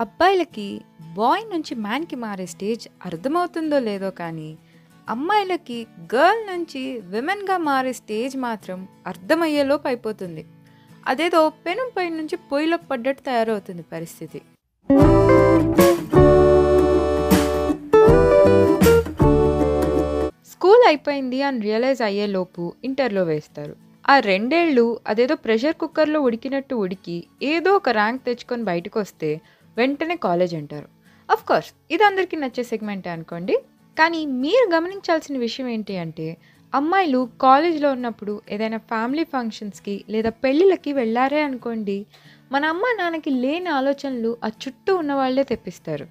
అబ్బాయిలకి బాయ్ నుంచి మ్యాన్కి మారే స్టేజ్ అర్థమవుతుందో లేదో కానీ అమ్మాయిలకి గర్ల్ నుంచి విమెన్గా మారే స్టేజ్ మాత్రం అర్థమయ్యేలోపు అయిపోతుంది. అదేదో పెనం పై నుంచి పొయ్యిలో పడ్డట్టు తయారవుతుంది పరిస్థితి. స్కూల్ అయిపోయింది అని రియలైజ్ అయ్యేలోపు ఇంటర్లో వేస్తారు. ఆ రెండేళ్ళు అదేదో ప్రెషర్ కుక్కర్లో ఉడికినట్టు ఉడికి ఏదో ఒక ర్యాంక్ తెచ్చుకొని బయటకు వస్తే వెంటనే కాలేజ్ అంటారు. అఫ్ కోర్స్ ఇది అందరికీ నచ్చే సెగ్మెంటే అనుకోండి. కానీ మీరు గమనించాల్సిన విషయం ఏంటి అంటే అమ్మాయిలు కాలేజ్లో ఉన్నప్పుడు ఏదైనా ఫ్యామిలీ ఫంక్షన్స్కి లేదా పెళ్ళిళ్ళకి వెళ్ళారే అనుకోండి మన అమ్మ నాన్నకి లేని ఆలోచనలు ఆ చుట్టూ ఉన్న వాళ్ళే తెప్పిస్తారు.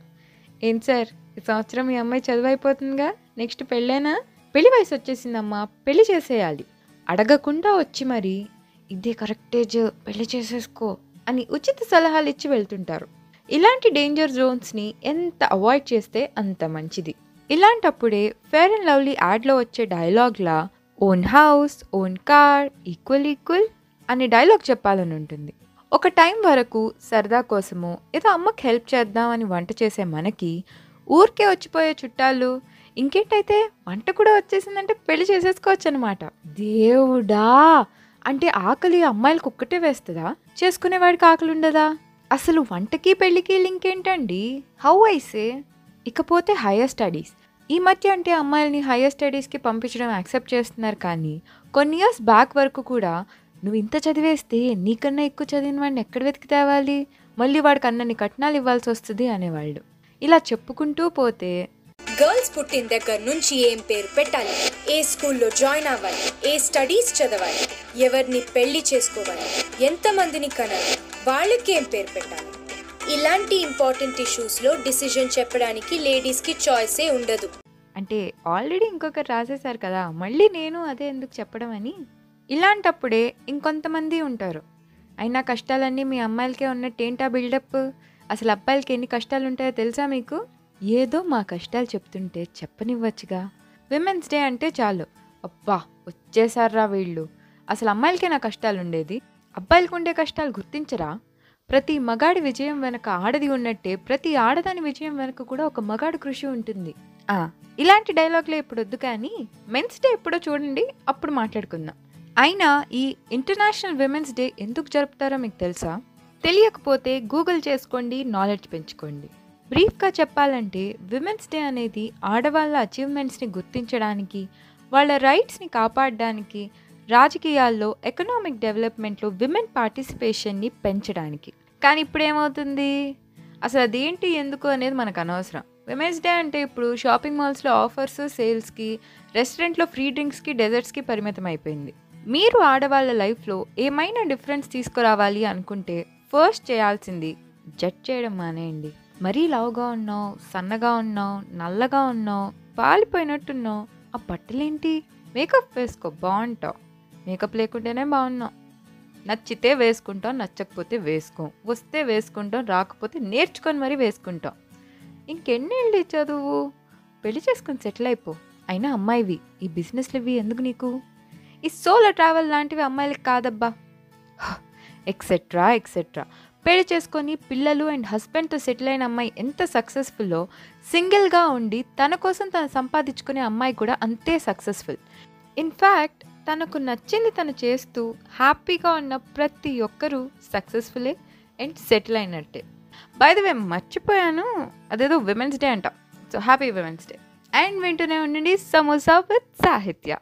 ఏం సార్ ఈ సంవత్సరం మీ అమ్మాయి చదువు అయిపోతుందిగా? నెక్స్ట్ పెళ్ళేనా? పెళ్ళి వయసు వచ్చేసిందమ్మా పెళ్ళి చేసేయాలి. అడగకుండా వచ్చి మరి ఇదే కరెక్టేజ్ పెళ్ళి చేసేసుకో అని ఉచిత సలహాలు ఇచ్చి వెళ్తుంటారు. ఇలాంటి డేంజర్ జోన్స్ని ఎంత అవాయిడ్ చేస్తే అంత మంచిది. ఇలాంటప్పుడే ఫేర్ అండ్ లవ్లీ యాడ్లో వచ్చే డైలాగ్లా own house own car equal equal అనే డైలాగ్ చెప్పాలని ఉంటుంది. ఒక టైం వరకు సరదా కోసము ఏదో అమ్మకి హెల్ప్ చేద్దామని వంట చేసే మనకి ఊరికే వచ్చిపోయే చుట్టాలు ఇంకేంటైతే వంట కూడా వచ్చేసిందంటే పెళ్ళి చేసేసుకోవచ్చు అనమాట దేవుడా! అంటే ఆకలి అమ్మాయిలకు ఒక్కటే వేస్తుందా? చేసుకునేవాడికి ఆకలి ఉండదా అసలు వంటకి పెళ్ళికి లింక్ ఏంటండి? హౌ ఐసే ఇకపోతే హైయర్ స్టడీస్ ఈ మధ్య అంటే అమ్మాయిల్ని హైయర్ స్టడీస్కి పంపించడం యాక్సెప్ట్ చేస్తున్నారు కానీ కొన్ని ఇయర్స్ బ్యాక్ వరకు కూడా నువ్వు ఇంత చదివేస్తే నీకన్నా ఎక్కువ చదివిన వాడిని ఎక్కడ వెతికి తేవాలి మళ్ళీ వాడికి అన్నన్ని కట్నాలు ఇవ్వాల్సి వస్తుంది అనేవాళ్ళు. ఇలా చెప్పుకుంటూ పోతే గర్ల్స్ పుట్టిన దగ్గర నుంచి ఏం పేరు పెట్టాలి? ఏ స్కూల్లో జాయిన్ అవ్వాలి? ఏ స్టడీస్ చదవాలి? ఎవరిని పెళ్ళి చేసుకోవాలి? ఎంతమందిని కనాలి? వాళ్ళకి ఏం పేరు పెట్టాలి? ఇలాంటి ఇంపార్టెంట్ ఇష్యూస్లో డిసిజన్ చెప్పడానికి లేడీస్కి చాయిసే ఉండదు. అంటే ఆల్రెడీ ఇంకొకరు రాసేశారు కదా మళ్ళీ నేను అదే ఎందుకు చెప్పడం అని? ఇలాంటప్పుడే ఇంకొంతమంది ఉంటారు. అయినా కష్టాలన్నీ మీ అమ్మాయిలకే ఉన్నట్టేంటా బిల్డప్? అసలు అబ్బాయిలకి ఎన్ని కష్టాలు ఉంటాయో తెలుసా మీకు? ఏదో మా కష్టాలు చెప్తుంటే చెప్పనివ్వచ్చుగా. విమెన్స్ డే అంటే చాలు. అబ్బా వచ్చేసారా వీళ్ళు. అసలు అమ్మాయిలకే నా కష్టాలు ఉండేది అబ్బాయిలకు ఉండే కష్టాలు గుర్తించరా? ప్రతి మగాడి విజయం వెనక ఆడది ఉన్నట్టే ప్రతి ఆడదాని విజయం వెనక కూడా ఒక మగాడి కృషి ఉంటుంది. ఆ ఇలాంటి డైలాగ్లే ఇప్పుడు వద్దు కానీ మెన్స్ డే ఎప్పుడో చూడండి అప్పుడు మాట్లాడుకుందాం. అయినా ఈ ఇంటర్నేషనల్ విమెన్స్ డే ఎందుకు జరుపుతారో మీకు తెలుసా? తెలియకపోతే గూగుల్ చేసుకోండి నాలెడ్జ్ పెంచుకోండి. బ్రీఫ్గా చెప్పాలంటే విమెన్స్ డే అనేది ఆడవాళ్ళ అచీవ్మెంట్స్ని గుర్తించడానికి వాళ్ళ రైట్స్ని కాపాడడానికి రాజకీయాల్లో ఎకనామిక్ డెవలప్మెంట్లో విమెన్ పార్టిసిపేషన్ని పెంచడానికి. కానీ ఇప్పుడు ఏమవుతుంది అసలు అదేంటి? ఎందుకు అనేది మనకు అనవసరం. విమెన్స్ డే అంటే ఇప్పుడు షాపింగ్ మాల్స్లో ఆఫర్స్ సేల్స్కి రెస్టారెంట్లో ఫ్రీ డ్రింక్స్కి డెజర్ట్స్కి పరిమితం అయిపోయింది. మీరు ఆడవాళ్ళ లైఫ్లో ఏమైనా డిఫరెన్స్ తీసుకురావాలి అనుకుంటే ఫస్ట్ చేయాల్సింది జడ్జ్ చేయడం మానేయండి. మరీ లావుగా ఉన్నావు సన్నగా ఉన్నావు నల్లగా ఉన్నావు పాలిపోయినట్టున్నావు ఆ బట్టలేంటి? మేకప్ వేసుకో బాగుంటావు. మేకప్ లేకుంటేనే బాగున్నాం. నచ్చితే వేసుకుంటాం నచ్చకపోతే వేసుకోం. వస్తే వేసుకుంటాం రాకపోతే నేర్చుకొని మరీ వేసుకుంటాం. ఇంకెన్నేళ్ళు చదువు? పెళ్ళి చేసుకుని సెటిల్ అయిపో. అయినా అమ్మాయివి. ఈ బిజినెస్లు ఇవి ఎందుకు నీకు? ఈ సోలో ట్రావెల్ లాంటివి అమ్మాయిలకి కాదబ్బా. ఎక్సెట్రా ఎక్సెట్రా పెళ్ళి చేసుకొని పిల్లలు అండ్ హస్బెండ్తో సెటిల్ అయిన అమ్మాయి ఎంత సక్సెస్ఫుల్లో? సింగిల్గా ఉండి తన కోసం తను సంపాదించుకునే అమ్మాయి కూడా అంతే సక్సెస్ఫుల్. ఇన్ఫ్యాక్ట్ తనకు నచ్చింది తను చేస్తూ హ్యాపీగా ఉన్న ప్రతి ఒక్కరూ సక్సెస్ఫుల్లే అండ్ సెటిల్ అయినట్టే. బై ద వే మర్చిపోయాను. అదేదో విమెన్స్ డే అంట. So happy women's day and వింటూనే ఉండండి సమోసా విత్ సాహిత్య.